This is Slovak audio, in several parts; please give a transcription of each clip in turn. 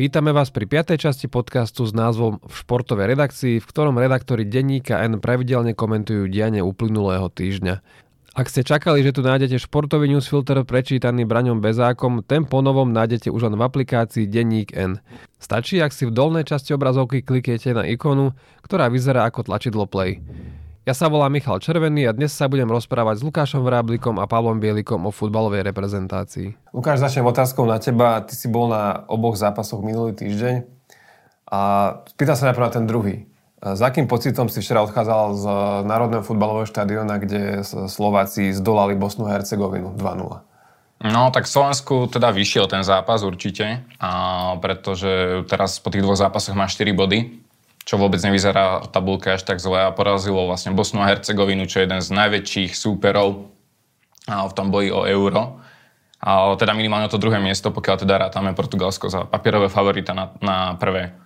Vítame vás pri 5. časti podcastu s názvom V športovej redakcii, v ktorom redaktori denníka N pravidelne komentujú dianie uplynulého týždňa. Ak ste čakali, že tu nájdete športový newsfilter prečítaný Braňom Bezákom, ten ponovom nájdete už len v aplikácii Denník N. Stačí, ak si v dolnej časti obrazovky kliknete na ikonu, ktorá vyzerá ako tlačidlo play. Ja sa volám Michal Červený a dnes sa budem rozprávať s Lukášom Vráblikom a Pavlom Bielikom o futbalovej reprezentácii. Lukáš, začnem otázkou na teba. Ty si bol na oboch zápasoch minulý týždeň a pýtam sa najprv na ten druhý. S akým pocitom si včera odchádzal z Národného futbalového štadiona, kde Slováci zdolali Bosnu a Hercegovinu 2-0? No, tak Slovensku teda vyšiel ten zápas určite, a pretože teraz po tých dvoch zápasoch má 4 body čo vôbec nevyzerá v tabulke až tak zle a porazilo vlastne Bosnu a Hercegovinu, čo je jeden z najväčších súperov v tom boji o euro. A teda minimálne to druhé miesto, pokiaľ teda rátame Portugalsko za papierové favorita na, na prvé.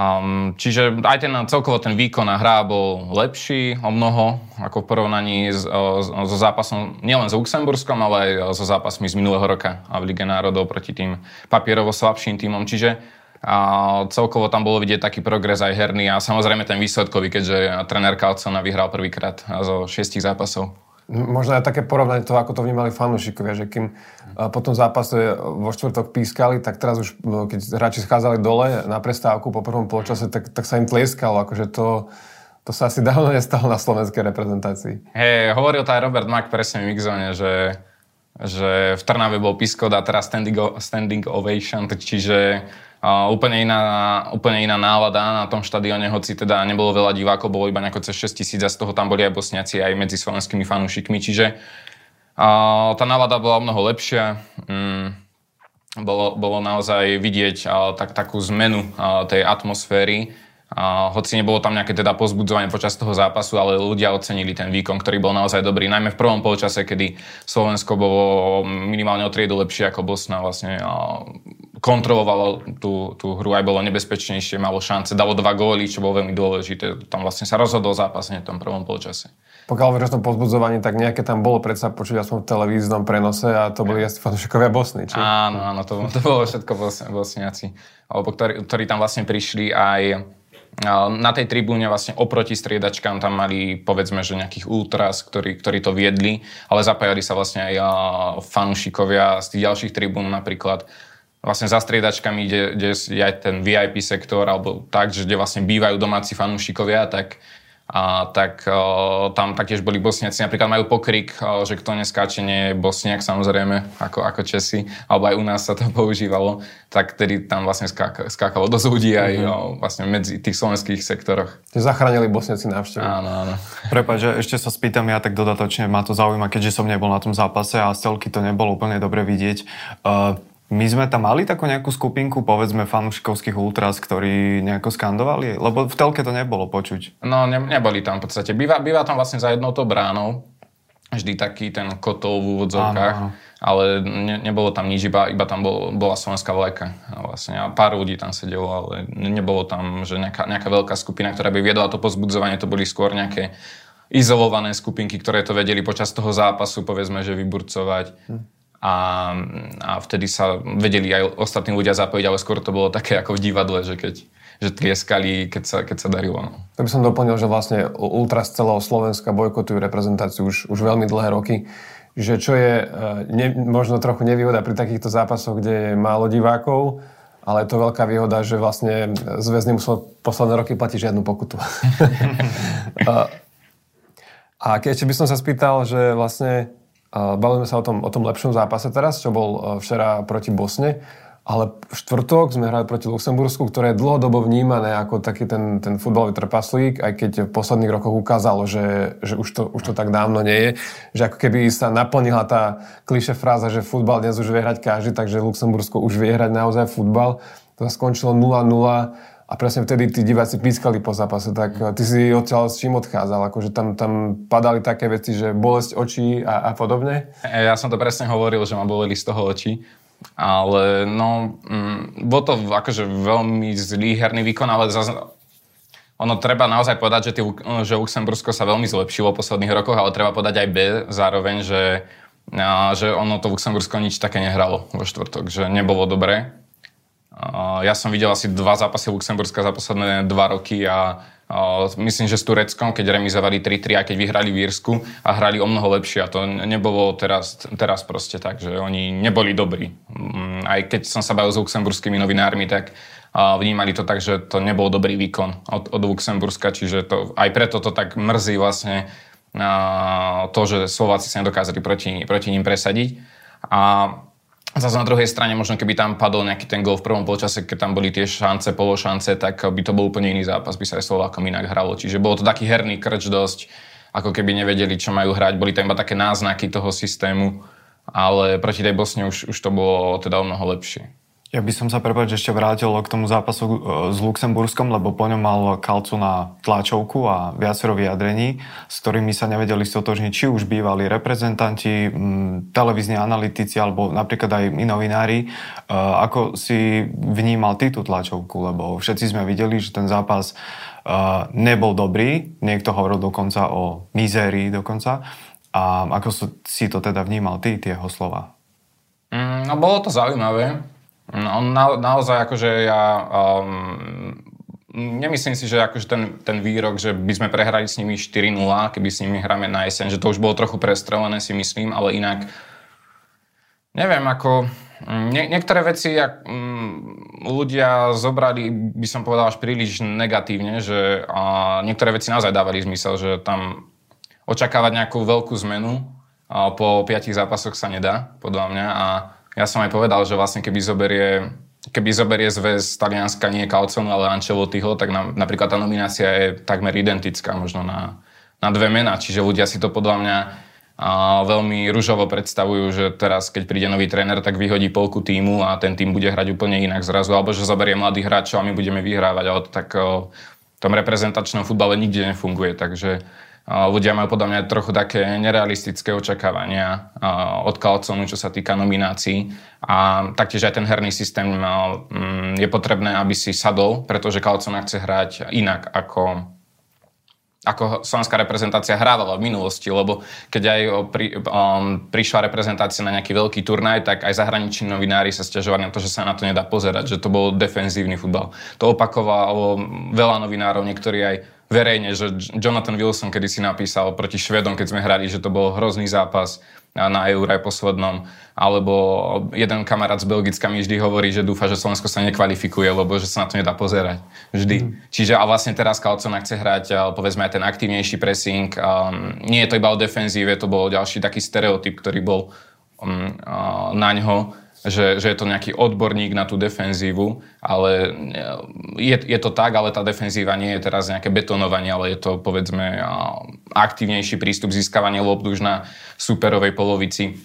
Um, čiže aj ten celkovo ten výkon a hra bol lepší o mnoho, ako v porovnaní s, so zápasom nielen s Luxemburskom, ale aj so zápasmi z minulého roka a v Lige národov proti tým papierovo slabším týmom. Čiže a celkovo tam bolo vidieť taký progres aj herný a samozrejme ten výsledkový, keďže tréner Calcona vyhral prvýkrát zo šiestich zápasov. Možno aj také porovnanie toho, ako to vnímali fanúšikovia, že kým po tom zápase vo štvrtok pískali, tak teraz už, no, keď hráči schádzali dole na prestávku po prvom polčase, tak, tak sa im tlieskalo, akože to, to sa asi dávno nestalo na slovenskej reprezentácii. Hej, hovoril to aj Robert Mack presne v Mixzone, že, že v Trnave bol piskot a teraz standing, standing ovation, čiže Úplne, iná, úplne iná nálada na tom štadióne, hoci teda nebolo veľa divákov, bolo iba nejako cez 6 tisíc a z toho tam boli aj bosniaci aj medzi slovenskými fanúšikmi, čiže uh, tá nálada bola mnoho lepšia. Mm, bolo, bolo naozaj vidieť uh, tak, takú zmenu uh, tej atmosféry. Uh, hoci nebolo tam nejaké teda pozbudzovanie počas toho zápasu, ale ľudia ocenili ten výkon, ktorý bol naozaj dobrý. Najmä v prvom polčase, kedy Slovensko bolo minimálne o triedu lepšie ako Bosna. Vlastne kontrolovalo tú, tú hru, aj bolo nebezpečnejšie, malo šance, dalo dva góly, čo bolo veľmi dôležité. Tam vlastne sa rozhodol zápas v tom prvom polčase. Pokiaľ hovoríš o tom pozbudzovaní, tak nejaké tam bolo predsa počuť aspoň v televíznom prenose a to boli asi fanúšikovia Bosny, či? Áno, áno, to, to bolo všetko bosniaci, alebo ktorí, ktorí tam vlastne prišli aj na tej tribúne vlastne oproti striedačkám tam mali povedzme, že nejakých ultras, ktorí, ktorí to viedli, ale zapájali sa vlastne aj fanúšikovia z tých ďalších tribún napríklad vlastne za striedačkami, kde, kde je aj ten VIP sektor, alebo tak, že kde vlastne bývajú domáci fanúšikovia, tak, a, tak o, tam taktiež boli bosniaci. Napríklad majú pokrik, o, že kto neskáče, nie je bosniak samozrejme, ako, ako Česi, alebo aj u nás sa to používalo, tak tedy tam vlastne skáka, skákalo dosť ľudí aj mm-hmm. o, vlastne medzi tých slovenských sektoroch. Zachránili bosniaci návštevu. Áno, áno. Prepač, že ešte sa spýtam ja tak dodatočne, ma to zaujíma, keďže som nebol na tom zápase a z celky to nebolo úplne dobre vidieť. Uh, my sme tam mali takú nejakú skupinku, povedzme, fanúšikovských ultras, ktorí nejako skandovali? Lebo v telke to nebolo počuť. No, ne, neboli tam v podstate. Býva, býva tam vlastne za jednou to bránou, vždy taký ten kotol v úvodzovkách, áno. ale ne, nebolo tam nič, iba, iba tam bol, bola slovenská vlajka. Vlastne a pár ľudí tam sedelo, ale nebolo tam že nejaká, nejaká veľká skupina, ktorá by viedla to pozbudzovanie, to boli skôr nejaké izolované skupinky, ktoré to vedeli počas toho zápasu, povedzme, že vyburcovať. Hm a, a vtedy sa vedeli aj ostatní ľudia zapojiť, ale skôr to bolo také ako v divadle, že keď že tlieskali, keď sa, keď sa darilo. No. To by som doplnil, že vlastne Ultra z celého Slovenska bojkotujú reprezentáciu už, už veľmi dlhé roky. Že čo je e, ne, možno trochu nevýhoda pri takýchto zápasoch, kde je málo divákov, ale je to veľká výhoda, že vlastne zväz nemusel posledné roky platiť žiadnu pokutu. a, a keď by som sa spýtal, že vlastne Bavili sme sa o tom, o tom lepšom zápase teraz, čo bol e, včera proti Bosne, ale v štvrtok sme hrali proti Luxembursku, ktoré je dlhodobo vnímané ako taký ten, ten futbalový trpaslík, aj keď v posledných rokoch ukázalo, že, že už, to, už to tak dávno nie je. Že ako keby sa naplnila tá kliše fráza, že futbal dnes už vie hrať každý, takže Luxembursko už vie hrať naozaj futbal. To skončilo 0-0 a presne vtedy tí diváci pískali po zápase, tak eh, ty si odtiaľ s čím odchádzal? Akože tam, tam padali také veci, že bolesť očí a, a podobne? E, ja som to presne hovoril, že ma boleli z toho očí. Ale no, mm, bol to akože veľmi zlý herný výkon, ale zase ono treba naozaj povedať, že, tý, že Luxembursko sa veľmi zlepšilo v posledných rokoch, ale treba povedať aj B zároveň, že, že ono to Luxembursko nič také nehralo vo štvrtok, že nebolo dobré ja som videl asi dva zápasy Luxemburska za posledné dva roky a myslím, že s Tureckom, keď remizovali 3-3 a keď vyhrali v Írsku a hrali o mnoho lepšie a to nebolo teraz, teraz proste tak, že oni neboli dobrí. Mm, aj keď som sa bavil s luxemburskými novinármi, tak vnímali to tak, že to nebol dobrý výkon od, od Luxemburska, čiže to, aj preto to tak mrzí vlastne to, že Slováci sa nedokázali proti, proti ním presadiť. A Zase na druhej strane, možno keby tam padol nejaký ten gol v prvom polčase, keď tam boli tie šance, pološance, tak by to bol úplne iný zápas, by sa aj Slovákom inak hralo. Čiže bolo to taký herný krč dosť, ako keby nevedeli, čo majú hrať. Boli tam iba také náznaky toho systému, ale proti tej Bosne už, už to bolo teda o mnoho lepšie. Ja by som sa prepáč ešte vrátil k tomu zápasu e, s Luxemburskom, lebo po ňom mal Kalcu na tlačovku a viacero vyjadrení, s ktorými sa nevedeli stotožniť či už bývalí reprezentanti, televízni analytici alebo napríklad aj i novinári. E, ako si vnímal ty tú tlačovku? Lebo všetci sme videli, že ten zápas e, nebol dobrý, niekto hovoril dokonca o mizérii dokonca. A ako si to teda vnímal ty, tie jeho slova? Mm, no bolo to zaujímavé. No, na, naozaj akože ja um, nemyslím si, že akože ten, ten výrok, že by sme prehrali s nimi 4-0, keby s nimi hráme na jeseň, že to už bolo trochu prestrelené si myslím, ale inak neviem, ako nie, niektoré veci jak, um, ľudia zobrali, by som povedal, až príliš negatívne, že uh, niektoré veci naozaj dávali zmysel, že tam očakávať nejakú veľkú zmenu uh, po piatich zápasoch sa nedá, podľa mňa a ja som aj povedal, že vlastne keby zoberie keby zoberie zväz Talianska nie Calconu, ale Ancelottiho, tak na, napríklad tá nominácia je takmer identická možno na, na dve mená. Čiže ľudia si to podľa mňa a veľmi ružovo predstavujú, že teraz, keď príde nový tréner, tak vyhodí polku týmu a ten tým bude hrať úplne inak zrazu, alebo že zoberie mladých hráčov a my budeme vyhrávať, ale to tak v tom reprezentačnom futbale nikde nefunguje, takže ľudia majú podľa mňa trochu také nerealistické očakávania od Calconu, čo sa týka nominácií. A taktiež aj ten herný systém mm, je potrebné, aby si sadol, pretože Calcona chce hrať inak ako ako slovenská reprezentácia hrávala v minulosti, lebo keď aj pri, um, prišla reprezentácia na nejaký veľký turnaj, tak aj zahraniční novinári sa stiažovali na to, že sa na to nedá pozerať, že to bol defenzívny futbal. To opakovalo veľa novinárov, niektorí aj verejne, že Jonathan Wilson kedy si napísal proti Švedom, keď sme hrali, že to bol hrozný zápas na Euro aj poslednom. Alebo jeden kamarát z Belgicka mi vždy hovorí, že dúfa, že Slovensko sa nekvalifikuje, lebo že sa na to nedá pozerať. Vždy. Mm. Čiže a vlastne teraz Kalcona chce hrať povedzme aj ten aktívnejší pressing. Um, nie je to iba o defenzíve, to bol ďalší taký stereotyp, ktorý bol um, uh, na ňo že, že je to nejaký odborník na tú defenzívu, ale je, je to tak, ale tá defenzíva nie je teraz nejaké betonovanie, ale je to povedzme aktívnejší prístup získavania lobdu už na superovej polovici.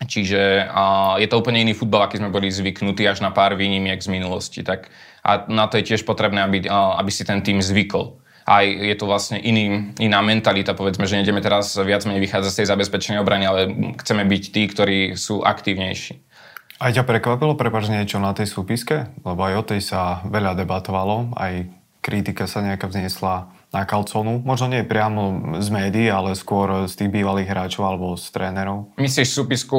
Čiže a, je to úplne iný futbal, aký sme boli zvyknutí až na pár výnimiek z minulosti. Tak, a na to je tiež potrebné, aby, a, aby si ten tým zvykol. Aj je to vlastne iný, iná mentalita, povedzme, že nejdeme teraz viac menej vychádzať z tej zabezpečenej obrany, ale chceme byť tí, ktorí sú aktívnejší. Aj ťa prekvapilo, prepač niečo na tej súpiske? Lebo aj o tej sa veľa debatovalo, aj kritika sa nejaká vzniesla na Kalconu. Možno nie priamo z médií, ale skôr z tých bývalých hráčov alebo z trénerov. Myslíš súpisku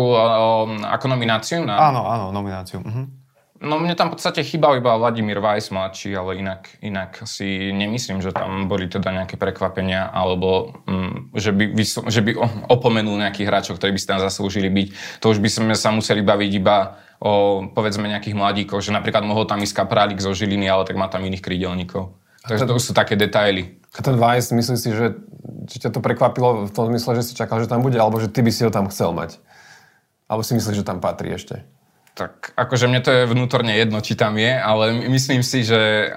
ako nomináciu? Na... Áno, áno, nomináciu. Mhm. No mne tam v podstate chýbal iba Vladimír Weiss mladší, ale inak, inak si nemyslím, že tam boli teda nejaké prekvapenia, alebo mm, že, by, že by opomenul nejakých hráčov, ktorí by si tam zaslúžili byť. To už by sme sa museli baviť iba o povedzme nejakých mladíkoch, že napríklad mohol tam ísť Kaprálik zo Žiliny, ale tak má tam iných krídelníkov. Takže to už sú také detaily. A ten Weiss, myslíš si, že, že ťa to prekvapilo v tom zmysle, že si čakal, že tam bude, alebo že ty by si ho tam chcel mať? Alebo si myslíš, že tam patrí ešte? Tak akože mne to je vnútorne jedno, či tam je, ale myslím si, že,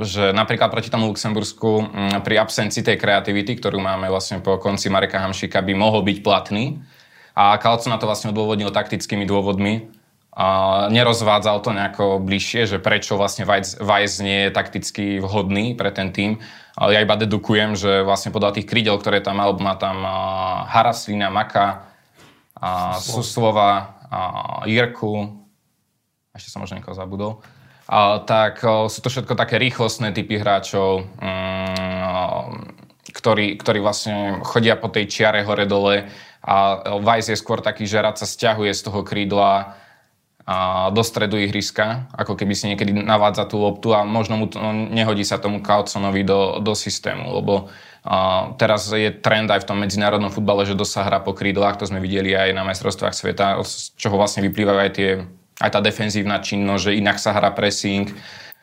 že napríklad proti tomu Luxembursku pri absencii tej kreativity, ktorú máme vlastne po konci Mareka Hamšika, by mohol byť platný. A Kalco na to vlastne odôvodnil taktickými dôvodmi. A nerozvádzal to nejako bližšie, že prečo vlastne Weiss nie je takticky vhodný pre ten tým. Ale ja iba dedukujem, že vlastne podľa tých krídel, ktoré tam mal, má tam Haraslina, Maka, Suslova, Jirku, ešte som možno niekoho zabudol, a, tak sú to všetko také rýchlostné typy hráčov, mm, ktorí, ktorí vlastne chodia po tej čiare hore-dole a Vice je skôr taký, že rád sa stiahuje z toho krídla a do stredu ihriska, ako keby si niekedy navádza tú loptu a možno mu to, no, nehodí sa tomu Carlsonovi do, do systému, lebo a teraz je trend aj v tom medzinárodnom futbale, že dosah hra po krídlach, to sme videli aj na majstrovstvách sveta, z čoho vlastne vyplývajú aj, tie, aj tá defenzívna činnosť, že inak sa hrá pressing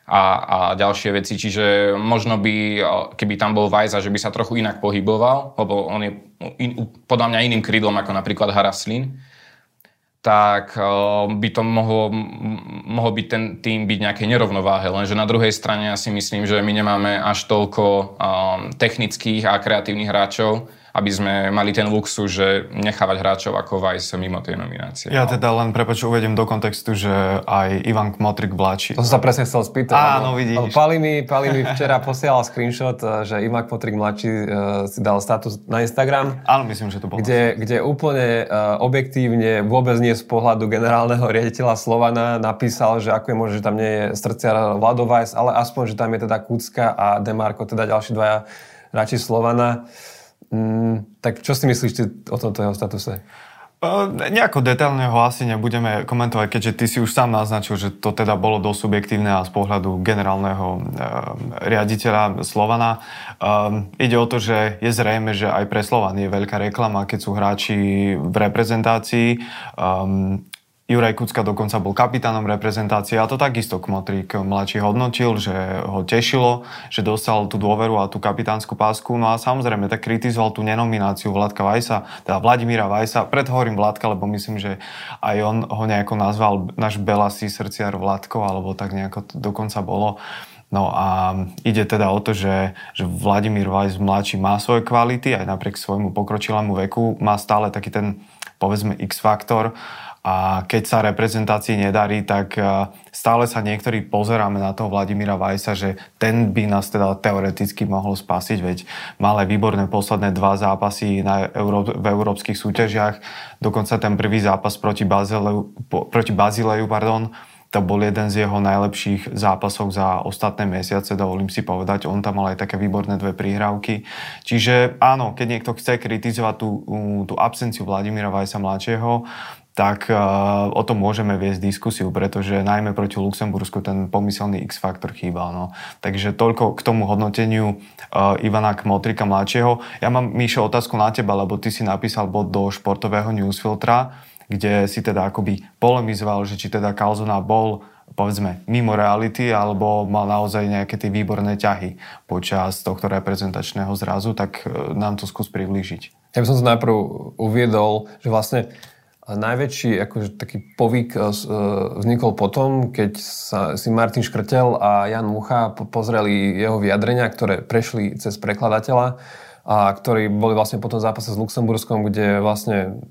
a, a ďalšie veci. Čiže možno by, keby tam bol Vajza, že by sa trochu inak pohyboval, lebo on je in, podľa mňa iným krídlom ako napríklad Haraslin tak eh, by to mohlo, mohol byť ten tým byť nejaké nerovnováhe. Lenže na druhej strane ja si myslím, že my nemáme až toľko um, technických a kreatívnych hráčov, aby sme mali ten luxus, že nechávať hráčov ako Vice mimo tej nominácie. Ja teda len, prepač, uvedem do kontextu, že aj Ivan Kmotrik vláči. To som sa presne chcel spýtať. Áno, vidíš. Pali mi, Pali mi včera posielal screenshot, eh, že Ivan Kmotrik mladší uh, si dal status na Instagram. Áno, myslím, že to bolo. Kde, kde úplne uh, objektívne, vôbec nie z pohľadu generálneho riaditeľa Slovana napísal, že ako je možné, že tam nie je srdciar Vladovajs, ale aspoň, že tam je teda Kucka a Demarko, teda ďalší dvaja hráči Slovana. Mm, tak čo si myslíš o tomto jeho statuse? Nejako detailne ho asi nebudeme komentovať, keďže ty si už sám naznačil, že to teda bolo dosť subjektívne a z pohľadu generálneho uh, riaditeľa Slovana. Um, ide o to, že je zrejme, že aj pre Slovan je veľká reklama, keď sú hráči v reprezentácii. Um, Juraj Kucka dokonca bol kapitánom reprezentácie a to takisto Kmotrík mladší hodnotil, že ho tešilo, že dostal tú dôveru a tú kapitánsku pásku. No a samozrejme tak kritizoval tú nenomináciu Vladka Vajsa, teda Vladimíra Vajsa. Preto hovorím Vladka, lebo myslím, že aj on ho nejako nazval náš belasý srdciar Vladko, alebo tak nejako to dokonca bolo. No a ide teda o to, že, že Vladimír Vajs mladší má svoje kvality, aj napriek svojmu pokročilému veku má stále taký ten povedzme X-faktor a keď sa reprezentácii nedarí, tak e, stále sa niektorí pozeráme na toho Vladimíra Vajsa, že ten by nás teda teoreticky mohol spasiť, veď mal aj výborné posledné dva zápasy na Euró- v európskych súťažiach, dokonca ten prvý zápas proti, Bazileju, proti Bazileju, pardon, to bol jeden z jeho najlepších zápasov za ostatné mesiace, dovolím si povedať. On tam mal aj také výborné dve príhrávky. Čiže áno, keď niekto chce kritizovať tú, tú absenciu Vladimíra Vajsa mladšieho, tak uh, o tom môžeme viesť diskusiu, pretože najmä proti Luxembursku ten pomyselný X-faktor chýbal. No. Takže toľko k tomu hodnoteniu uh, Ivana Kmotrika mladšieho. Ja mám, Míšo, otázku na teba, lebo ty si napísal bod do športového newsfiltra, kde si teda akoby polemizoval, že či teda Kalzona bol povedzme mimo reality alebo mal naozaj nejaké tie výborné ťahy počas tohto reprezentačného zrazu, tak uh, nám to skús priblížiť. Ja by som to najprv uviedol, že vlastne najväčší akože, taký povyk e, e, vznikol potom, keď sa si Martin Škrtel a Jan Mucha pozreli jeho vyjadrenia, ktoré prešli cez prekladateľa a ktorí boli vlastne potom zápase s Luxemburskom, kde vlastne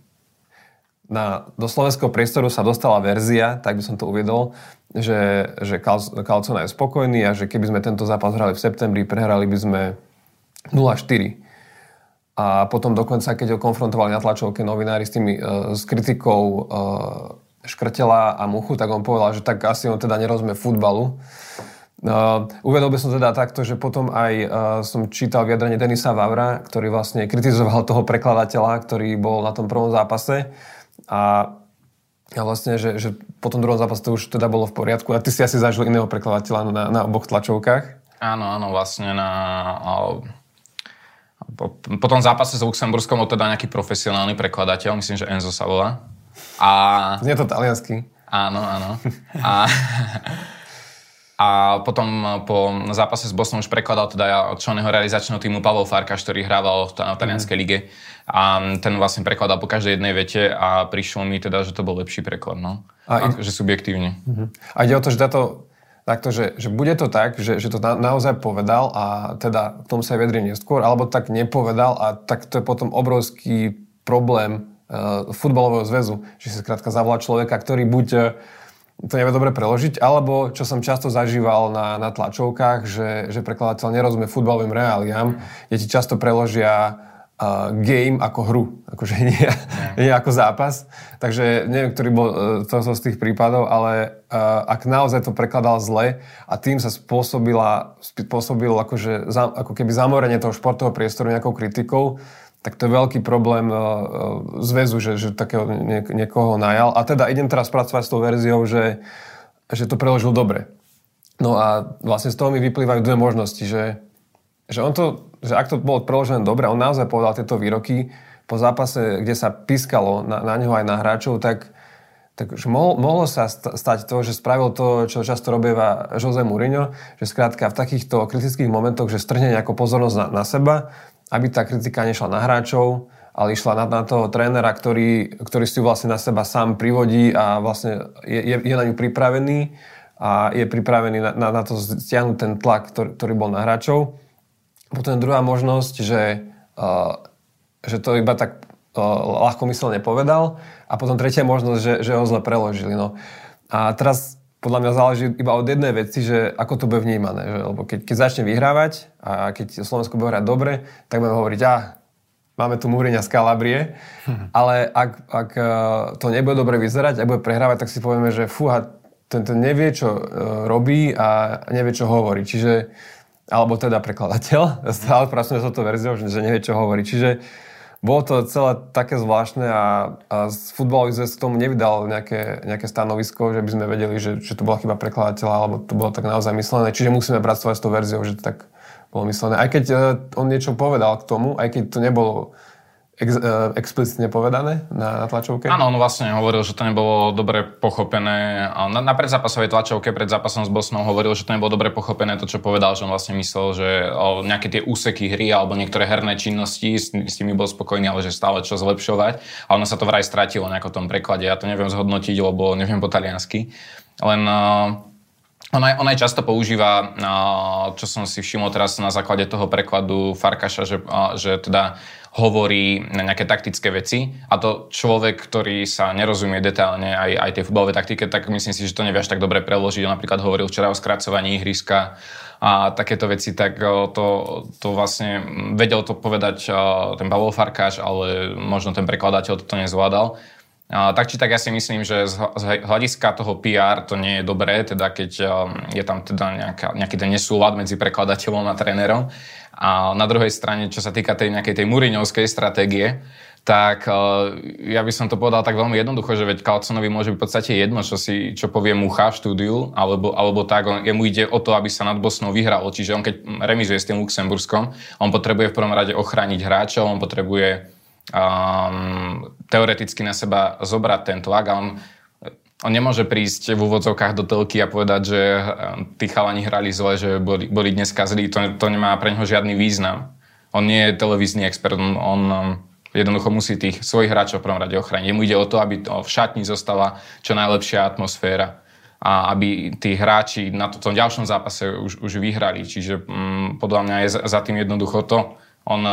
na, do slovenského priestoru sa dostala verzia, tak by som to uviedol, že, že Kalcona je spokojný a že keby sme tento zápas hrali v septembri, prehrali by sme 0-4. A potom dokonca, keď ho konfrontovali na tlačovke novinári s, tými, uh, s kritikou uh, Škrtela a Muchu, tak on povedal, že tak asi on teda nerozumie futbalu. Uh, uvedol by som teda takto, že potom aj uh, som čítal vyjadrenie Denisa Vavra, ktorý vlastne kritizoval toho prekladateľa, ktorý bol na tom prvom zápase. A a vlastne, že, že po tom druhom zápase to už teda bolo v poriadku. A ty si asi zažil iného prekladateľa na, na oboch tlačovkách? Áno, áno, vlastne na po, po tom zápase s Luxemburskom bol teda nejaký profesionálny prekladateľ, myslím, že Enzo sa volá. A... Znie to taliansky. Áno, áno. A, a potom po zápase s Bosnom už prekladal teda členného realizačného týmu Pavel Farkaš, ktorý hrával v talianskej mm. lige. A ten vlastne prekladal po každej jednej vete a prišlo mi teda, že to bol lepší preklad, no. A, a že subjektívne. Uh-huh. A ide o to, že táto takto, že, že bude to tak, že, že to na, naozaj povedal a teda k tomu sa vedri neskôr, alebo tak nepovedal a tak to je potom obrovský problém uh, futbalového zväzu, že si skrátka zavolá človeka, ktorý buď uh, to nevie dobre preložiť, alebo čo som často zažíval na, na tlačovkách, že, že prekladateľ nerozumie futbalovým reáliám, kde ti často preložia uh, game ako hru, akože nie, nie ako zápas. Takže neviem, ktorý bol uh, to z tých prípadov, ale uh, ak naozaj to prekladal zle a tým sa spôsobila, spôsobil akože, za, ako keby zamorenie toho športového priestoru nejakou kritikou, tak to je veľký problém uh, zväzu, že, že takého nie, niekoho najal. A teda idem teraz pracovať s tou verziou, že, že to preložil dobre. No a vlastne z toho mi vyplývajú dve možnosti, že, že, on to, že ak to bolo preložené dobre, on naozaj povedal tieto výroky po zápase, kde sa pískalo na, na neho aj na hráčov, tak, tak mohlo, mohlo sa stať to, že spravil to, čo často robieva Jose Mourinho, že skrátka v takýchto kritických momentoch, že strhne nejakú pozornosť na, na seba aby tá kritika nešla na hráčov, ale išla na, na toho trénera, ktorý, ktorý si ju vlastne na seba sám privodí a vlastne je, je, je na ňu pripravený a je pripravený na, na, na to stiahnuť ten tlak, ktorý, ktorý bol na hráčov. Potom druhá možnosť, že, uh, že to iba tak uh, ľahko myslel nepovedal a potom tretia možnosť, že, že ho zle preložili. No. A teraz podľa mňa záleží iba od jednej veci, že ako to bude vnímané. Že? Lebo keď, keď začne vyhrávať a keď Slovensko bude hrať dobre, tak budeme hovoriť, a máme tu Múriňa z Kalabrie, hm. ale ak, ak e, to nebude dobre vyzerať a bude prehrávať, tak si povieme, že fúha, tento nevie, čo uh, robí a nevie, čo hovorí. Čiže, alebo teda prekladateľ, stále pracujeme s touto verziou, že, nevie, čo hovorí. Čiže bolo to celé také zvláštne a, a futbalový zväz tomu nevydal nejaké, nejaké stanovisko, že by sme vedeli, že, že to bola chyba prekladateľa, alebo to bolo tak naozaj myslené. Čiže musíme pracovať s tou verziou, že to tak bolo myslené. Aj keď uh, on niečo povedal k tomu, aj keď to nebolo ex, uh, explicitne povedané na, na tlačovke? Áno, on vlastne hovoril, že to nebolo dobre pochopené. Na, na predzápasovej tlačovke pred zápasom s Bosnou hovoril, že to nebolo dobre pochopené to, čo povedal, že on vlastne myslel, že o, nejaké tie úseky hry alebo niektoré herné činnosti, s, s tými bol spokojný, ale že stále čo zlepšovať. A ono sa to vraj stratilo nejako tom preklade. Ja to neviem zhodnotiť, lebo neviem po taliansky. Len uh, on aj, on aj často používa, čo som si všimol teraz na základe toho prekladu Farkaša, že, že teda hovorí na nejaké taktické veci a to človek, ktorý sa nerozumie detailne aj, aj tej futbalovej taktike, tak myslím si, že to nevie až tak dobre preložiť. On napríklad hovoril včera o skracovaní ihriska a takéto veci, tak to, to vlastne vedel to povedať ten Pavol Farkáš, ale možno ten prekladateľ to nezvládal. A, tak či tak ja si myslím, že z hľadiska toho PR to nie je dobré, teda keď je tam teda nejaká, nejaký ten nesúlad medzi prekladateľom a trénerom. A na druhej strane, čo sa týka tej nejakej tej muriňovskej stratégie, tak uh, ja by som to povedal tak veľmi jednoducho, že veď Kalconovi môže byť v podstate jedno, čo, si, čo povie Mucha v štúdiu, alebo, alebo tak, on, jemu ide o to, aby sa nad Bosnou vyhralo. Čiže on keď remizuje s tým Luxemburskom, on potrebuje v prvom rade ochrániť hráčov, on potrebuje um, teoreticky na seba zobrať ten tlak a on, on nemôže prísť v úvodzovkách do telky a povedať, že ehm, tí chalani hrali zle, že boli, boli dneska zlí. To, to nemá pre neho žiadny význam. On nie je televízny expert, on, on jednoducho musí tých svojich hráčov v prvom rade ochrániť. Jemu ide o to, aby to v šatni zostala čo najlepšia atmosféra a aby tí hráči na tom ďalšom zápase už, už vyhrali. Čiže mm, podľa mňa je za tým jednoducho to, on eh,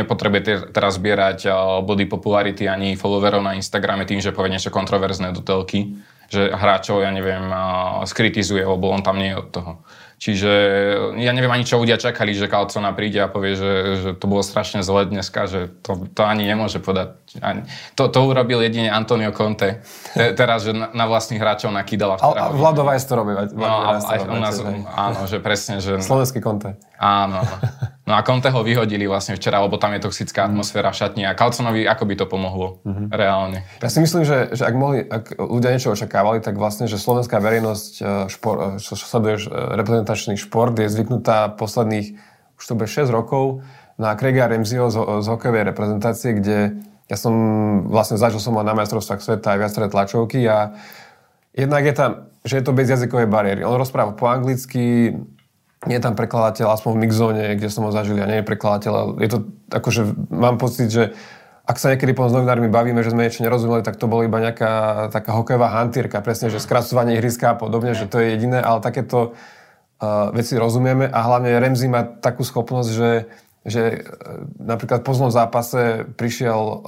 nepotrebuje teraz zbierať eh, body popularity ani followerov na Instagrame tým, že povie niečo kontroverzné do telky, že hráčov, ja neviem, eh, skritizuje, lebo on tam nie je od toho. Čiže ja neviem ani, čo ľudia čakali, že Calcona príde a povie, že, že to bolo strašne zle dneska, že to, to ani nemôže povedať. Ani, to, to urobil jedine Antonio Conte. Te, teraz, že na, na vlastných hráčov nakýdala. A, a Vlado Vajs to robí. No, a, u nás, áno, že presne. Že, Slovenský Conte. Áno. No a Conte ho vyhodili vlastne včera, lebo tam je toxická atmosféra v šatni a Calconovi ako by to pomohlo mm-hmm. reálne? Ja si myslím, že, že ak, mohli, ak ľudia niečo očakávali, tak vlastne, že slovenská verejnosť, e, špor, e, čo sleduješ, e, reprezentačný šport, je zvyknutá posledných už to bude 6 rokov na Craiga Remziho z, z hokejovej reprezentácie, kde ja som vlastne zažil som ho na majstrovstvách sveta aj viaceré tlačovky a jednak je tam, že je to bez jazykovej bariéry. On rozpráva po anglicky, nie je tam prekladateľ, aspoň v mixzone, kde som ho zažil, a nie je prekladateľ. Je to akože, mám pocit, že ak sa niekedy potom s novinármi bavíme, že sme niečo nerozumeli, tak to bolo iba nejaká taká hokejová hantírka, presne, že skracovanie ihriska a podobne, že to je jediné, ale takéto uh, veci rozumieme a hlavne Remzi má takú schopnosť, že že uh, napríklad po zlom zápase prišiel, uh,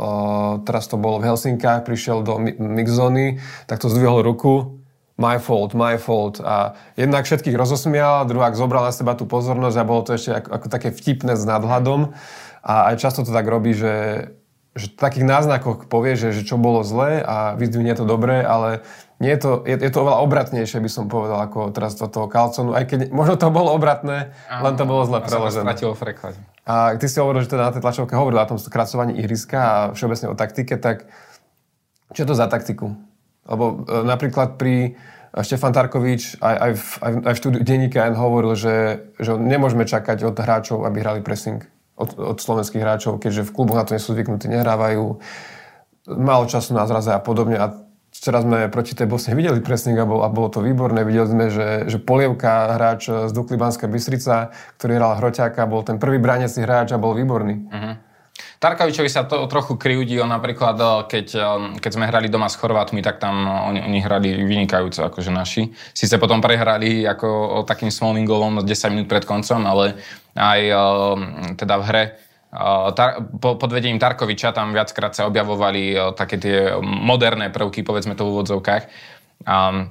teraz to bolo v Helsinkách, prišiel do mixzóny, tak to zdvihol ruku my fault, my fault. A jednak všetkých rozosmial, druhák zobral na seba tú pozornosť a bolo to ešte ako, ako také vtipné s nadhľadom. A aj často to tak robí, že, že takých náznakoch povie, že, že čo bolo zlé a vyzdvihne to dobré, ale nie je to, je, je to oveľa obratnejšie, by som povedal, ako teraz do toho Kalconu, aj keď možno to bolo obratné, Áno, len to bolo zle preložené. Preklade. A ty si hovoril, že teda na tej tlačovke hovoril o tom skracovaní ihriska a všeobecne o taktike, tak čo je to za taktiku? Lebo e, napríklad pri Štefan Tarkovič aj, aj, v, aj, v štúdiu denníka hovoril, že, že nemôžeme čakať od hráčov, aby hrali pressing od, od slovenských hráčov, keďže v kluboch na to nie sú zvyknutí, nehrávajú, málo času na zraze a podobne. A včera sme proti tej Bosne videli pressing a, bol, a bolo to výborné. Videli sme, že, že Polievka, hráč z Dukly Banská Bystrica, ktorý hral Hroťáka, bol ten prvý bráňací hráč a bol výborný. Uh-huh. Tarkovičovi sa to trochu kryjúdi, napríklad, eh, keď, eh, keď sme hrali doma s Chorvátmi, tak tam eh, oni, oni hrali vynikajúco, akože naši. Sice potom prehrali ako takým smolným golom 10 minút pred koncom, ale aj teda v hre Tar, po, pod vedením Tarkoviča tam viackrát sa objavovali také tie moderné prvky, povedzme to v úvodzovkách. A,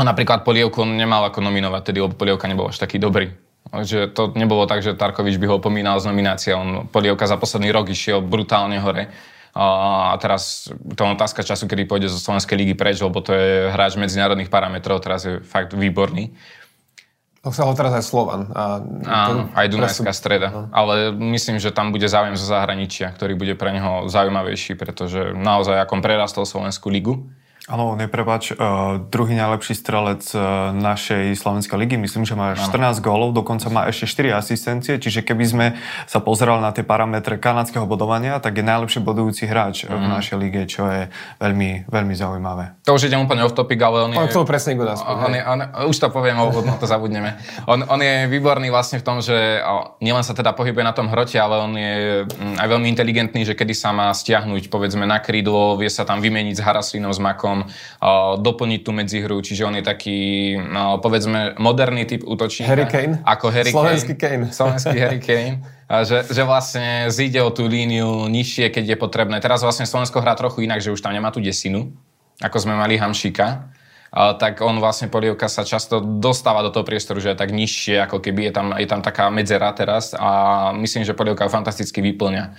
a napríklad Polievku on nemal ako nominovať, tedy, lebo Polievka nebol až taký dobrý. Že to nebolo tak, že Tarkovič by ho opomínal z nominácie. On Polievka za posledný rok išiel brutálne hore. A teraz to je otázka času, kedy pôjde zo Slovenskej ligy preč, lebo to je hráč medzinárodných parametrov, teraz je fakt výborný. sa ho teraz aj Slovan. A Áno, aj Dunajská streda. No. Ale myslím, že tam bude záujem zo zahraničia, ktorý bude pre neho zaujímavejší, pretože naozaj, ako on prerastol Slovenskú ligu, Áno, neprepač, uh, druhý najlepší strelec uh, našej Slovenskej ligy, myslím, že má 14 gólov, dokonca má ešte 4 asistencie, čiže keby sme sa pozerali na tie parametre kanadského bodovania, tak je najlepší bodujúci hráč mm. v mhm. našej lige, čo je veľmi, veľmi zaujímavé. To už ide úplne off topic, ale on je... On to presne go on, je, on, už to poviem, no to zabudneme. On, on je výborný vlastne v tom, že nielen sa teda pohybuje na tom hrote, ale on je mm, aj veľmi inteligentný, že kedy sa má stiahnuť, povedzme, na krídlo, vie sa tam vymeniť s Haraslinom, s Makom, doplniť tú medzihru, čiže on je taký, povedzme, moderný typ útočníka. Harry Kane? Ako Harry Slovenský Kane. Kane. Slovenský Harry Kane. Že, že vlastne zíde o tú líniu nižšie, keď je potrebné. Teraz vlastne Slovensko hrá trochu inak, že už tam nemá tú desinu, ako sme mali Hamšika. Uh, tak on vlastne Polievka sa často dostáva do toho priestoru, že je tak nižšie, ako keby je tam, je tam taká medzera teraz a myslím, že Polievka fantasticky vyplňa.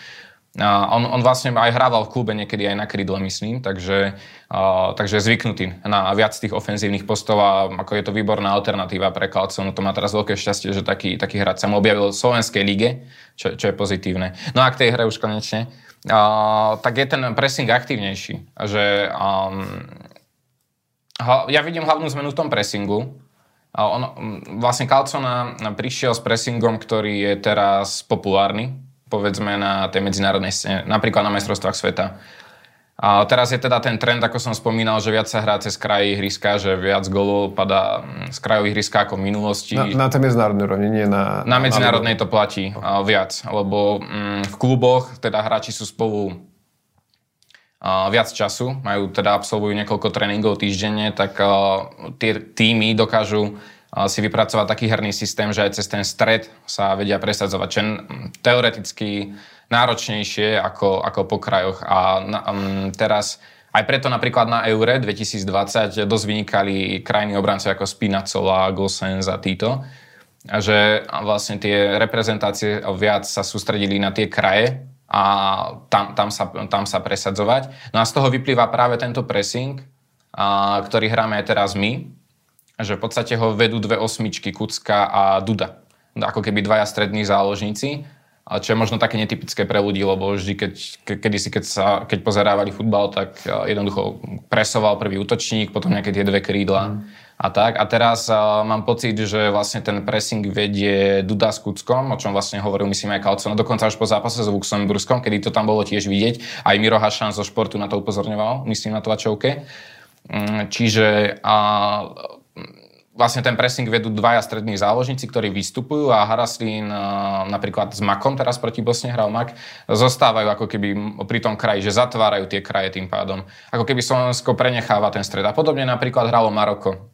A on, on vlastne aj hrával v klube niekedy aj na krídle, myslím, takže, uh, takže zvyknutý na viac tých ofenzívnych postov a ako je to výborná alternatíva pre Kalcon. To má teraz veľké šťastie, že taký, taký hráč sa mu objavil v Slovenskej lige, čo, čo je pozitívne. No a k tej hre už konečne, uh, tak je ten pressing aktívnejší. Že, um, ja vidím hlavnú zmenu v tom pressingu, on, vlastne Calcona prišiel s pressingom, ktorý je teraz populárny povedzme na tej medzinárodnej scéne, napríklad na majstrovstvách sveta. A teraz je teda ten trend, ako som spomínal, že viac sa hrá cez kraj ihriska, že viac golov padá mm, z krajov ihriska ako v minulosti. Na, na tej medzinárodnej rovni, nie na... Na medzinárodnej to platí uh, viac, lebo um, v kluboch teda hráči sú spolu uh, viac času, majú teda absolvujú niekoľko tréningov týždenne, tak uh, tie týmy dokážu si vypracovať taký herný systém, že aj cez ten stred sa vedia presadzovať, čo teoreticky náročnejšie ako, ako po krajoch. A um, teraz aj preto napríklad na Eure 2020 dosť vynikali krajní obrancovia ako Spinacola, Gosens a títo. Že vlastne tie reprezentácie viac sa sústredili na tie kraje a tam, tam, sa, tam sa presadzovať. No a z toho vyplýva práve tento pressing, a, ktorý hráme aj teraz my, že v podstate ho vedú dve osmičky, Kucka a Duda. Ako keby dvaja strední záložníci, čo je možno také netypické pre ľudí, lebo vždy, keď, ke, kedysi, keď, sa, keď pozerávali futbal, tak e, jednoducho presoval prvý útočník, potom nejaké tie dve krídla mm. a tak. A teraz uh, mám pocit, že vlastne ten pressing vedie Duda s Kuckom, o čom vlastne hovoril myslím aj Kalco, no dokonca už po zápase s Luxemburskom, kedy to tam bolo tiež vidieť. Aj Miro Hašan zo športu na to upozorňoval, myslím na tlačovke. Mm, čiže a, vlastne ten pressing vedú dvaja strední záložníci, ktorí vystupujú a Haraslín napríklad s Makom, teraz proti Bosne hral Mak, zostávajú ako keby pri tom kraji, že zatvárajú tie kraje tým pádom. Ako keby Slovensko prenecháva ten stred. A podobne napríklad hralo Maroko,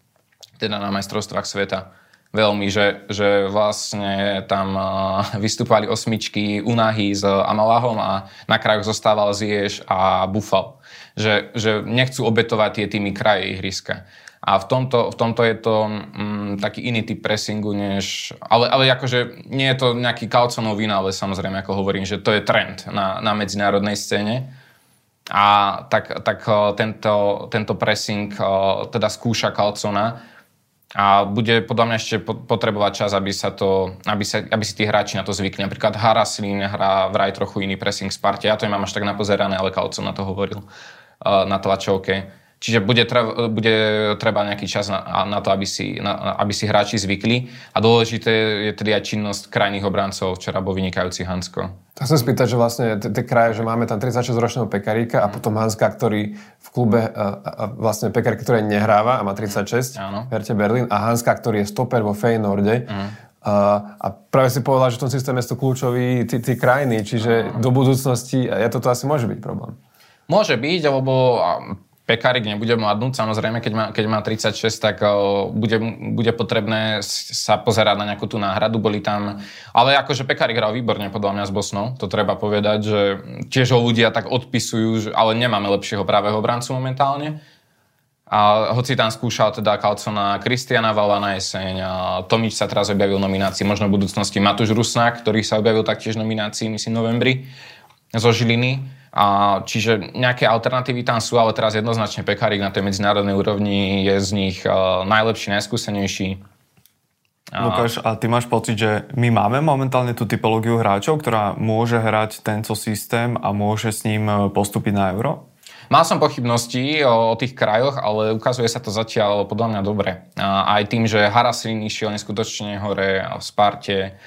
teda na majstrovstvách sveta veľmi, že, že vlastne tam vystúpali osmičky Unahy s Amalahom a na krajoch zostával Ziež a Bufal. Že, že nechcú obetovať tie týmy kraje ihriska. A v tomto, v tomto je to mm, taký iný typ pressingu, než... Ale, ale akože nie je to nejaký Calconov ale samozrejme, ako hovorím, že to je trend na, na medzinárodnej scéne. A tak, tak tento, tento pressing teda skúša Calcona. A bude podľa mňa ešte potrebovať čas, aby, sa to, aby, sa, aby si tí hráči na to zvykli. Napríklad Haraslín hrá vraj trochu iný pressing z partie. Ja to nemám až tak napozerané, ale Kalco na to hovoril uh, na tlačovke Čiže bude, treba, bude treba nejaký čas na, na to, aby si, na, aby si hráči zvykli. A dôležité je tedy aj činnosť krajných obrancov. Včera bol vynikajúci Hansko. Tak som spýtať, že vlastne tie kraje, že máme tam 36-ročného Pekaríka a potom Hanska, ktorý v klube, a, a vlastne Pekarík, ktorý nehráva a má 36, Áno. Verte Berlin, a Hanska, ktorý je stoper vo Feynorde. Mm. A, a práve si povedal, že v tom systéme sú kľúčoví tí, tí krajiny, čiže Áno. do budúcnosti, a toto asi môže byť problém. Môže byť, lebo Pekarik nebude mladnúť, samozrejme, keď má, keď má 36, tak bude, bude potrebné sa pozerať na nejakú tú náhradu, boli tam, ale akože Pekarik hral výborne podľa mňa s Bosnou, to treba povedať, že tiež ho ľudia tak odpisujú, že, ale nemáme lepšieho pravého brancu momentálne. A hoci tam skúšal teda Kalcona Kristiana Vala na jeseň, a Tomič sa teraz objavil v nominácii, možno v budúcnosti Matúš Rusnak, ktorý sa objavil taktiež v nominácii, myslím, novembri, zo Žiliny. A, čiže nejaké alternatívy tam sú, ale teraz jednoznačne Pekarík na tej medzinárodnej úrovni je z nich uh, najlepší, najskúsenejší. A... Lukáš, a ty máš pocit, že my máme momentálne tú typológiu hráčov, ktorá môže hrať tento systém a môže s ním e, postúpiť na euro? Mal som pochybnosti o, o tých krajoch, ale ukazuje sa to zatiaľ podľa mňa dobre. A aj tým, že Harasin išiel neskutočne hore v Sparte,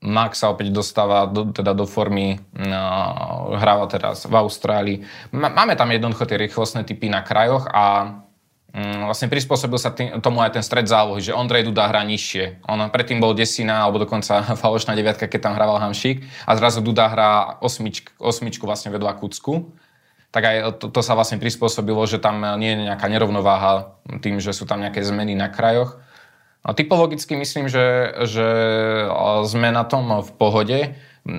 Max sa opäť dostáva do, teda do formy, no, hráva teraz v Austrálii. Máme tam jednoducho tie rýchlostné typy na krajoch a mm, vlastne prispôsobil sa tým, tomu aj ten stred zálohy, že Ondrej Duda hrá nižšie. On predtým bol desina, alebo dokonca falošná deviatka, keď tam hrával Hamšík a zrazu Duda hrá osmičku, osmičku vlastne vedľa Kucku. Tak aj to, to sa vlastne prispôsobilo, že tam nie je nejaká nerovnováha tým, že sú tam nejaké zmeny na krajoch. A typologicky myslím, že, že sme na tom v pohode.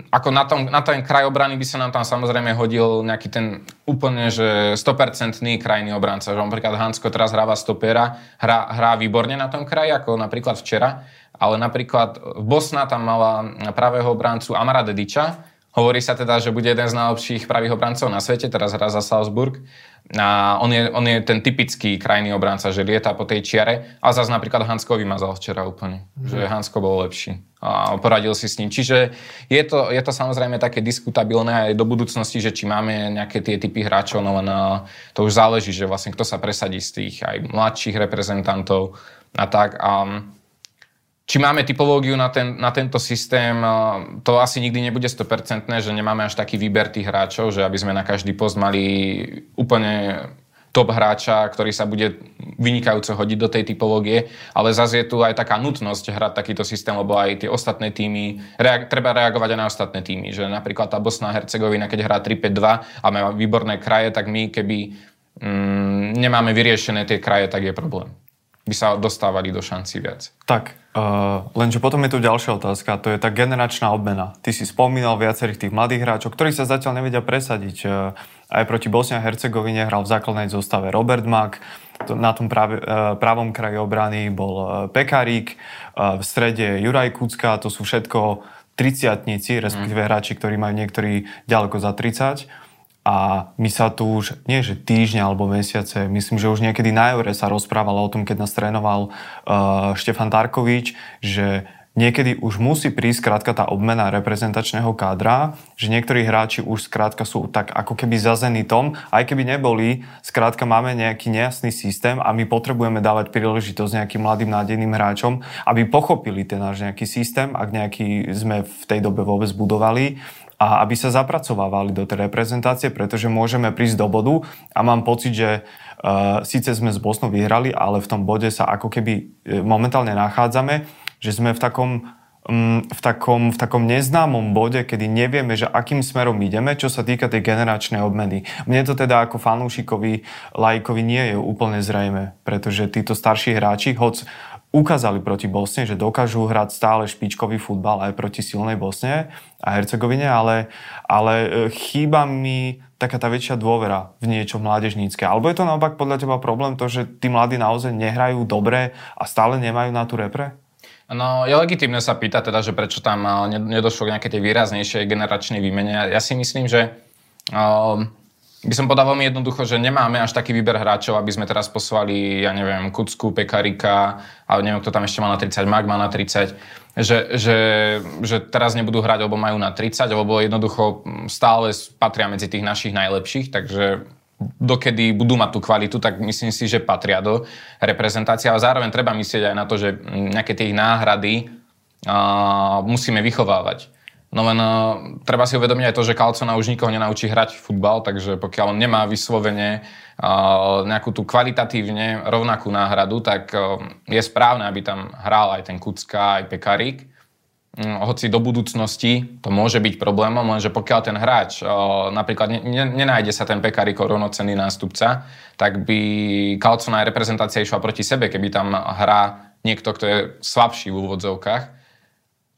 Ako na, tom, na ten kraj obrany by sa nám tam samozrejme hodil nejaký ten úplne, že 100% krajný obranca. Že napríklad Hansko teraz hráva stopera, hrá, hrá výborne na tom kraji, ako napríklad včera, ale napríklad Bosna tam mala pravého obrancu Amara Dediča, Hovorí sa teda, že bude jeden z najlepších pravých obrancov na svete, teraz hrá za Salzburg. A on, je, on je ten typický krajný obranca, že lieta po tej čiare. A zase napríklad Hansko vymazal včera úplne. Mm. Že Hansko bol lepší. A poradil si s ním. Čiže je to, je to samozrejme také diskutabilné aj do budúcnosti, že či máme nejaké tie typy hráčov, no len to už záleží, že vlastne kto sa presadí z tých aj mladších reprezentantov a tak. A či máme typológiu na, ten, na tento systém, to asi nikdy nebude 100%, že nemáme až taký výber tých hráčov, že aby sme na každý post mali úplne top hráča, ktorý sa bude vynikajúco hodiť do tej typológie, ale zase je tu aj taká nutnosť hrať takýto systém, lebo aj tie ostatné týmy, reag- treba reagovať aj na ostatné týmy, že napríklad tá Bosna a Hercegovina, keď hrá 3-5-2 a má výborné kraje, tak my keby mm, nemáme vyriešené tie kraje, tak je problém by sa dostávali do šanci viac. Tak, uh, lenže potom je tu ďalšia otázka, to je tá generačná obmena. Ty si spomínal viacerých tých mladých hráčov, ktorí sa zatiaľ nevedia presadiť. Uh, aj proti Bosnia a Hercegovine hral v základnej zostave Robert Mack, to, na tom práve, uh, pravom kraji obrany bol uh, Pekarík, uh, v strede Juraj Kucka, to sú všetko triciatníci, respektíve mm. hráči, ktorí majú niektorí ďaleko za 30 a my sa tu už, nie že týždňa alebo mesiace, myslím, že už niekedy na Eure sa rozprávalo o tom, keď nás trénoval uh, Štefan Tarkovič, že niekedy už musí prísť skrátka tá obmena reprezentačného kádra, že niektorí hráči už skrátka sú tak ako keby za zenitom, aj keby neboli, skrátka máme nejaký nejasný systém a my potrebujeme dávať príležitosť nejakým mladým nádejným hráčom, aby pochopili ten náš nejaký systém, ak nejaký sme v tej dobe vôbec budovali a aby sa zapracovávali do tej reprezentácie, pretože môžeme prísť do bodu a mám pocit, že uh, síce sme s Bosnou vyhrali, ale v tom bode sa ako keby e, momentálne nachádzame, že sme v takom um, v takom, v takom neznámom bode, kedy nevieme, že akým smerom ideme, čo sa týka tej generačnej obmeny. Mne to teda ako fanúšikovi, lajkovi nie je úplne zrejme, pretože títo starší hráči, hoď ukázali proti Bosne, že dokážu hrať stále špičkový futbal aj proti silnej Bosne a Hercegovine, ale, ale e, chýba mi taká tá väčšia dôvera v niečo mládežnícke. Alebo je to naopak podľa teba problém to, že tí mladí naozaj nehrajú dobre a stále nemajú na tú repre? No, je legitimné sa pýtať teda, že prečo tam nedošlo k nejakej tej výraznejšej generačnej výmene. Ja si myslím, že um, by som povedal veľmi jednoducho, že nemáme až taký výber hráčov, aby sme teraz poslali, ja neviem, Kucku, Pekarika, a neviem, kto tam ešte má na 30, Mag na 30, že, že, že teraz nebudú hrať, lebo majú na 30, lebo jednoducho stále patria medzi tých našich najlepších, takže dokedy budú mať tú kvalitu, tak myslím si, že patria do reprezentácie, ale zároveň treba myslieť aj na to, že nejaké tie ich náhrady uh, musíme vychovávať. No len uh, treba si uvedomiť aj to, že Kalcona už nikoho nenaučí hrať futbal, takže pokiaľ on nemá vyslovene uh, nejakú tú kvalitatívne rovnakú náhradu, tak uh, je správne, aby tam hral aj ten Kucka, aj Pekarík. Mm, hoci do budúcnosti to môže byť problémom, lenže pokiaľ ten hráč napríklad nenájde sa ten Pekariko rovnocenný nástupca, tak by Kalcona reprezentácia išla proti sebe, keby tam hrá niekto, kto je slabší v úvodzovkách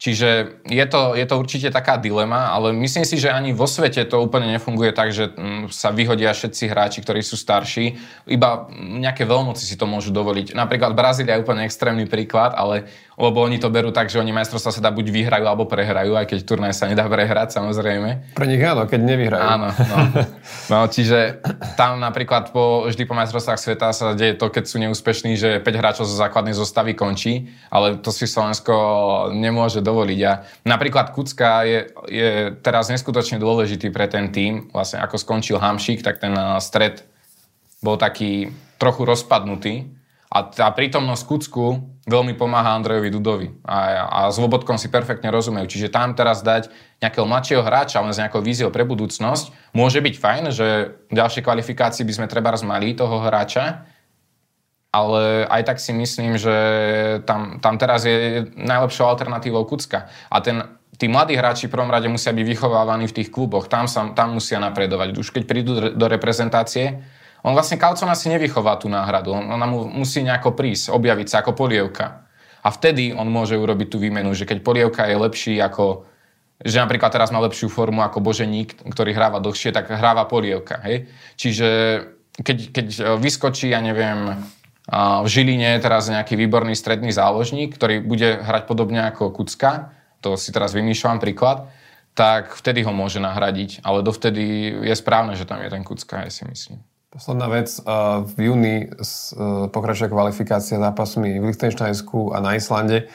Čiže je to, je to určite taká dilema, ale myslím si, že ani vo svete to úplne nefunguje tak, že mm, sa vyhodia všetci hráči, ktorí sú starší. Iba nejaké veľmoci si to môžu dovoliť. Napríklad Brazília je úplne extrémny príklad, ale lebo oni to berú tak, že oni majstrovstvá sa dá buď vyhrajú alebo prehrajú, aj keď turnaj sa nedá prehrať, samozrejme. Pre nich áno, keď nevyhrajú. Áno, no. no čiže tam napríklad po, vždy po majstrovstvách sveta sa deje to, keď sú neúspešní, že 5 hráčov zo základnej zostavy končí, ale to si Slovensko nemôže dovoliť. A napríklad Kucka je, je teraz neskutočne dôležitý pre ten tým. Vlastne ako skončil Hamšík, tak ten stred bol taký trochu rozpadnutý a tá prítomnosť Kucku veľmi pomáha Andrejovi Dudovi. A, a s Vobodkom si perfektne rozumejú. Čiže tam teraz dať nejakého mladšieho hráča, ale s nejakou víziou pre budúcnosť, môže byť fajn, že v ďalšej kvalifikácii by sme treba mali toho hráča, ale aj tak si myslím, že tam, tam teraz je najlepšou alternatívou Kucka. A ten, tí mladí hráči v prvom rade musia byť vychovávaní v tých kluboch. Tam, sa, tam musia napredovať. Už keď prídu do reprezentácie, on vlastne Kalcona si nevychová tú náhradu. On, ona mu musí nejako prísť, objaviť sa ako polievka. A vtedy on môže urobiť tú výmenu, že keď polievka je lepší ako že napríklad teraz má lepšiu formu ako Boženík, ktorý hráva dlhšie, tak hráva polievka. Hej? Čiže keď, keď vyskočí, ja neviem, v Žiline teraz nejaký výborný stredný záložník, ktorý bude hrať podobne ako Kucka, to si teraz vymýšľam príklad, tak vtedy ho môže nahradiť. Ale dovtedy je správne, že tam je ten Kucka, ja si myslím. Posledná vec. V júni pokračuje kvalifikácia zápasmi v Lichtensteinsku a na Islande.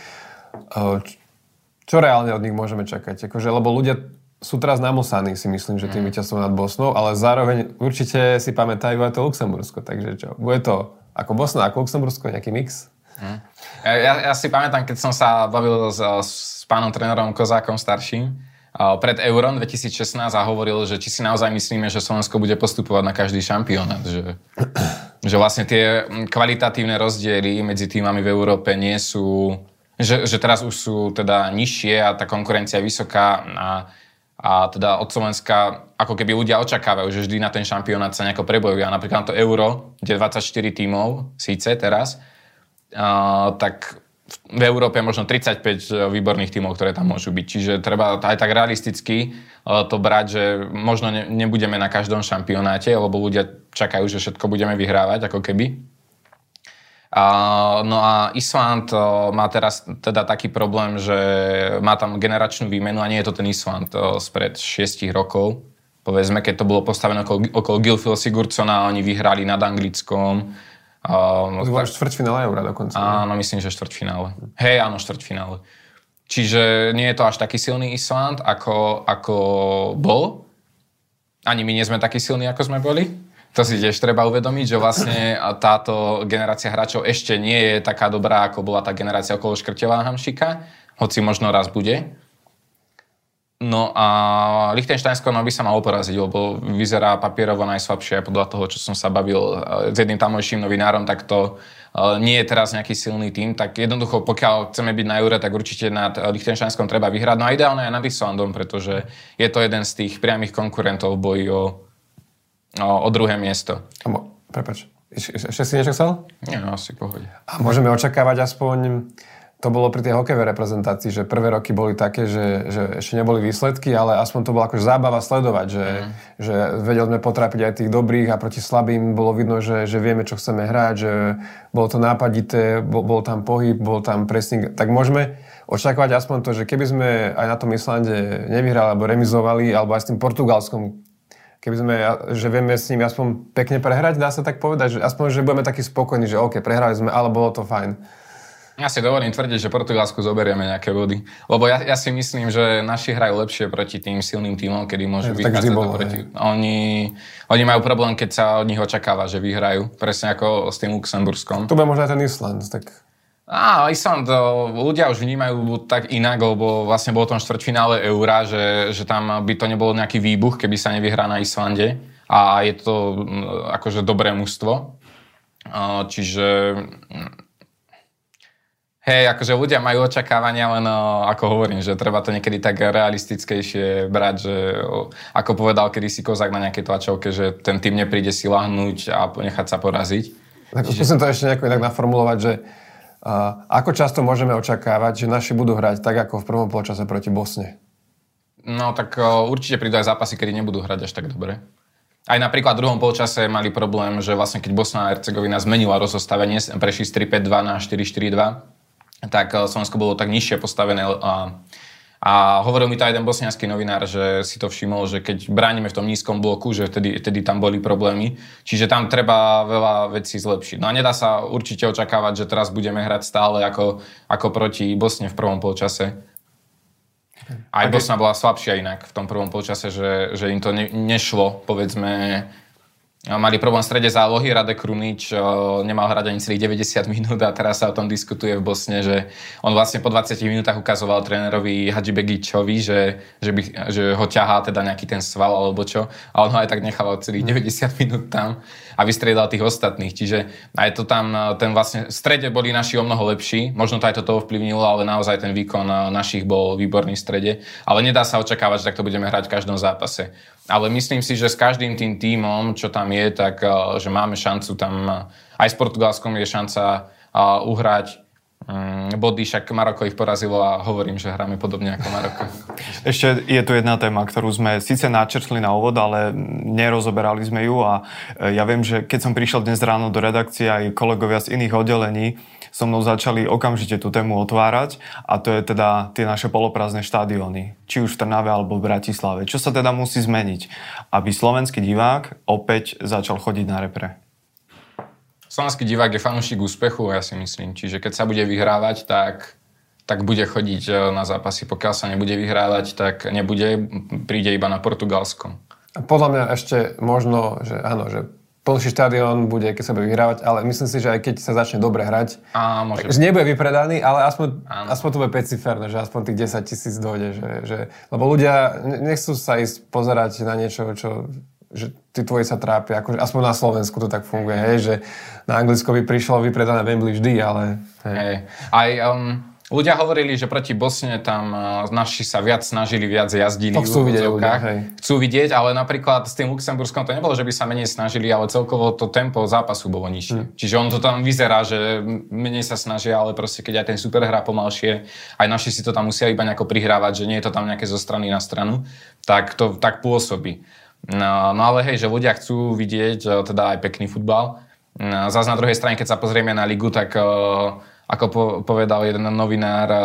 Čo reálne od nich môžeme čakať? Akože, lebo ľudia sú teraz namosaní, si myslím, že tým mm. víťazstvom nad Bosnou, ale zároveň určite si pamätajú aj to Luxembursko. Takže čo? Bude to ako Bosna, ako Luxembursko, nejaký mix? Mm. Ja, ja si pamätám, keď som sa bavil s, s pánom trénerom Kozákom starším, pred Euron 2016 a hovoril, že či si naozaj myslíme, že Slovensko bude postupovať na každý šampionát. Že, že vlastne tie kvalitatívne rozdiely medzi týmami v Európe nie sú... Že, že teraz už sú teda nižšie a tá konkurencia je vysoká a, a teda od Slovenska ako keby ľudia očakávajú, že vždy na ten šampionát sa nejako prebojujú. A napríklad na to Euro, kde 24 tímov síce teraz, a, tak v Európe možno 35 e, výborných tímov, ktoré tam môžu byť. Čiže treba aj tak realisticky e, to brať, že možno ne, nebudeme na každom šampionáte, lebo ľudia čakajú, že všetko budeme vyhrávať, ako keby. No a Island má teraz teda taký problém, že má tam generačnú výmenu a nie je to ten Island spred 6 rokov. Povedzme, keď to bolo postavené okolo, okolo Gilfil Sigurdsona, oni vyhrali nad Anglickom, to bolo štvrťfinále Eura dokonca. Áno, myslím, že štvrťfinále. Hej, áno, štvrťfinále. Čiže nie je to až taký silný Island, ako, ako bol. Ani my nie sme takí silní, ako sme boli. To si tiež treba uvedomiť, že vlastne táto generácia hráčov ešte nie je taká dobrá, ako bola tá generácia okolo Škrtela Hamšika, hoci možno raz bude. No a Lichtensteinsko no by sa malo poraziť, lebo vyzerá papierovo najslabšie podľa toho, čo som sa bavil eh, s jedným tamojším novinárom, tak to eh, nie je teraz nejaký silný tým, tak jednoducho pokiaľ chceme byť na Eure, tak určite nad Lichtensteinskom treba vyhrať. No a ideálne aj nad Islandom, pretože je to jeden z tých priamých konkurentov v boji o, o, o druhé miesto. Amo, prepač, ešte si niečo chcel? Nie, no, asi pohode. A môžeme očakávať aspoň to bolo pri tej hokejovej reprezentácii, že prvé roky boli také, že, že ešte neboli výsledky, ale aspoň to bola akože zábava sledovať, že, mm. že vedeli sme potrápiť aj tých dobrých a proti slabým bolo vidno, že, že vieme, čo chceme hrať, že bolo to nápadité, bol, bol tam pohyb, bol tam pressing. Tak môžeme očakávať aspoň to, že keby sme aj na tom Islande nevyhrali alebo remizovali, alebo aj s tým Portugalskom keby sme, že vieme s nimi aspoň pekne prehrať, dá sa tak povedať, že aspoň, že budeme takí spokojní, že OK, prehrali sme, ale bolo to fajn. Ja si dovolím tvrdiť, že Portugalsku zoberieme nejaké body. Lebo ja, ja si myslím, že naši hrajú lepšie proti tým silným týmom, kedy môžu bolo, proti... Oni, oni majú problém, keď sa od nich očakáva, že vyhrajú. Presne ako s tým Luxemburskom. To bude možno aj ten Island, tak... Á, Island, ľudia už vnímajú tak inak, lebo vlastne bolo tom štvrťfinále Eura, že, že tam by to nebolo nejaký výbuch, keby sa nevyhrá na Islande. A je to akože dobré mužstvo. Čiže Hej, akože ľudia majú očakávania, len ako hovorím, že treba to niekedy tak realistickejšie brať, že ako povedal kedysi Kozák na nejakej tlačovke, že ten tým nepríde si lahnúť a nechať sa poraziť. Tak Čiže... to ešte nejako inak naformulovať, že ako často môžeme očakávať, že naši budú hrať tak, ako v prvom polčase proti Bosne? No tak uh, určite prídu aj zápasy, kedy nebudú hrať až tak dobre. Aj napríklad v druhom polčase mali problém, že vlastne keď Bosna a Hercegovina zmenila rozostavenie, prešli z 3-5-2 na 4-4-2, tak eh, Slovensko bolo tak nižšie postavené a, a hovoril mi to aj jeden bosnianský novinár, že si to všimol, že keď bránime v tom nízkom bloku, že vtedy, vtedy tam boli problémy. Čiže tam treba veľa vecí zlepšiť. No a nedá sa určite očakávať, že teraz budeme hrať stále ako, ako proti Bosne v prvom polčase. Aj Bosna bola slabšia inak v tom prvom polčase, že, že im to ne, nešlo, povedzme, Mali problém v strede zálohy, Radek Krunič nemal hrať ani celých 90 minút a teraz sa o tom diskutuje v Bosne, že on vlastne po 20 minútach ukazoval trénerovi Hadži Begičovi, že, že, by, že ho ťahá teda nejaký ten sval alebo čo. A on ho aj tak nechal celých 90 minút tam a vystriedal tých ostatných. Čiže aj to tam, ten vlastne v strede boli naši o mnoho lepší, možno to aj toto ovplyvnilo, ale naozaj ten výkon našich bol výborný v strede, ale nedá sa očakávať, že takto budeme hrať v každom zápase ale myslím si, že s každým tým tímom, čo tam je, tak eh, že máme šancu tam, eh, aj s Portugalskom je šanca eh, uhrať mm, body, však Maroko ich porazilo a hovorím, že hráme podobne ako Maroko. Ešte je tu jedna téma, ktorú sme síce načrtli na úvod, ale nerozoberali sme ju a ja viem, že keď som prišiel dnes ráno do redakcie aj kolegovia z iných oddelení, so mnou začali okamžite tú tému otvárať a to je teda tie naše poloprázdne štadióny, či už v Trnave alebo v Bratislave. Čo sa teda musí zmeniť, aby slovenský divák opäť začal chodiť na repre? Slovenský divák je fanúšik úspechu, ja si myslím. Čiže keď sa bude vyhrávať, tak, tak bude chodiť e, na zápasy. Pokiaľ sa nebude vyhrávať, tak nebude, príde iba na Portugalskom. Podľa mňa ešte možno, že áno, že plnší štadión bude, keď sa bude vyhrávať, ale myslím si, že aj keď sa začne dobre hrať, Á, môže. že nebude vypredaný, ale aspoň, aspoň to bude 5 ciferné, že aspoň tých 10 tisíc dojde. Že, že, lebo ľudia nechcú sa ísť pozerať na niečo, čo že tí tvoji sa trápia, akože aspoň na Slovensku to tak funguje, hej, že na Anglicko by prišlo vypredané Wembley vždy, ale... Hej. Hej. Aj um, Ľudia hovorili, že proti Bosne tam e, naši sa viac snažili, viac jazdili. To chcú vidieť ľudia, hej. Chcú vidieť, ale napríklad s tým Luxemburskom to nebolo, že by sa menej snažili, ale celkovo to tempo zápasu bolo nižšie. Hmm. Čiže on to tam vyzerá, že menej sa snažia, ale proste keď aj ten super hrá pomalšie, aj naši si to tam musia iba nejako prihrávať, že nie je to tam nejaké zo strany na stranu, tak to tak pôsobí. No, no ale hej, že ľudia chcú vidieť e, teda aj pekný futbal. No, zase na druhej strane, keď sa pozrieme na ligu, tak uh, ako po, povedal jeden novinár eh,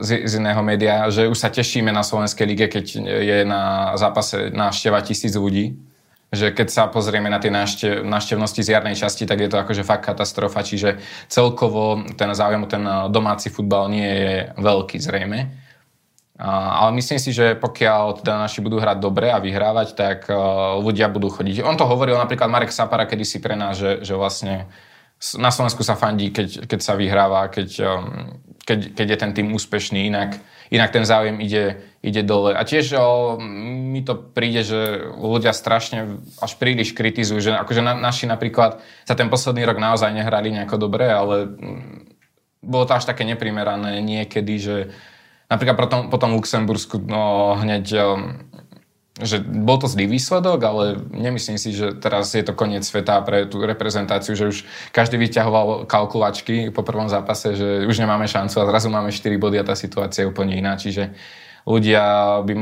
z, z iného média, že už sa tešíme na Slovenskej lige, keď je na zápase návšteva tisíc ľudí. Že keď sa pozrieme na tie návštev, návštevnosti z jarnej časti, tak je to akože fakt katastrofa. Čiže celkovo ten záujem o ten eh, domáci futbal nie je veľký zrejme. Ale myslím si, že pokiaľ teda naši budú hrať dobre a vyhrávať, tak uh, ľudia budú chodiť. On to hovoril napríklad Marek Sapara kedysi pre nás, že, že vlastne na Slovensku sa fandí, keď, keď sa vyhráva, keď, um, keď, keď je ten tým úspešný, inak, inak ten záujem ide, ide dole. A tiež o, mi to príde, že ľudia strašne až príliš kritizujú, že akože na, naši napríklad za ten posledný rok naozaj nehrali nejako dobre, ale mm, bolo to až také neprimerané niekedy, že napríklad potom, potom Luxembursku no, hneď um, že bol to zlý výsledok, ale nemyslím si, že teraz je to koniec sveta pre tú reprezentáciu, že už každý vyťahoval kalkulačky po prvom zápase, že už nemáme šancu a zrazu máme 4 body a tá situácia je úplne iná. Čiže ľudia by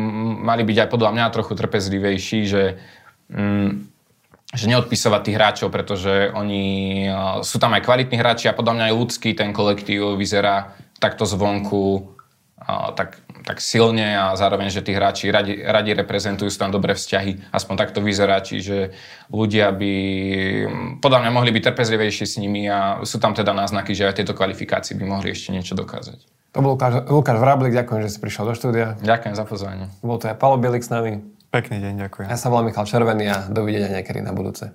mali byť aj podľa mňa trochu trpezlivejší, že, mm, že neodpisovať tých hráčov, pretože oni sú tam aj kvalitní hráči a podľa mňa aj ľudský ten kolektív vyzerá takto zvonku tak, tak silne a zároveň, že tí hráči radi, radi reprezentujú, sú tam dobré vzťahy, aspoň takto vyzerá, čiže ľudia by podľa mňa mohli byť trpezlivejší s nimi a sú tam teda náznaky, že aj tieto kvalifikácii by mohli ešte niečo dokázať. To bol Lukáš, Lukáš Vráblik, ďakujem, že si prišiel do štúdia. Ďakujem za pozvanie. Bol to aj Palo Bielik s nami. Pekný deň, ďakujem. Ja sa volám Michal Červený a dovidenia niekedy na budúce.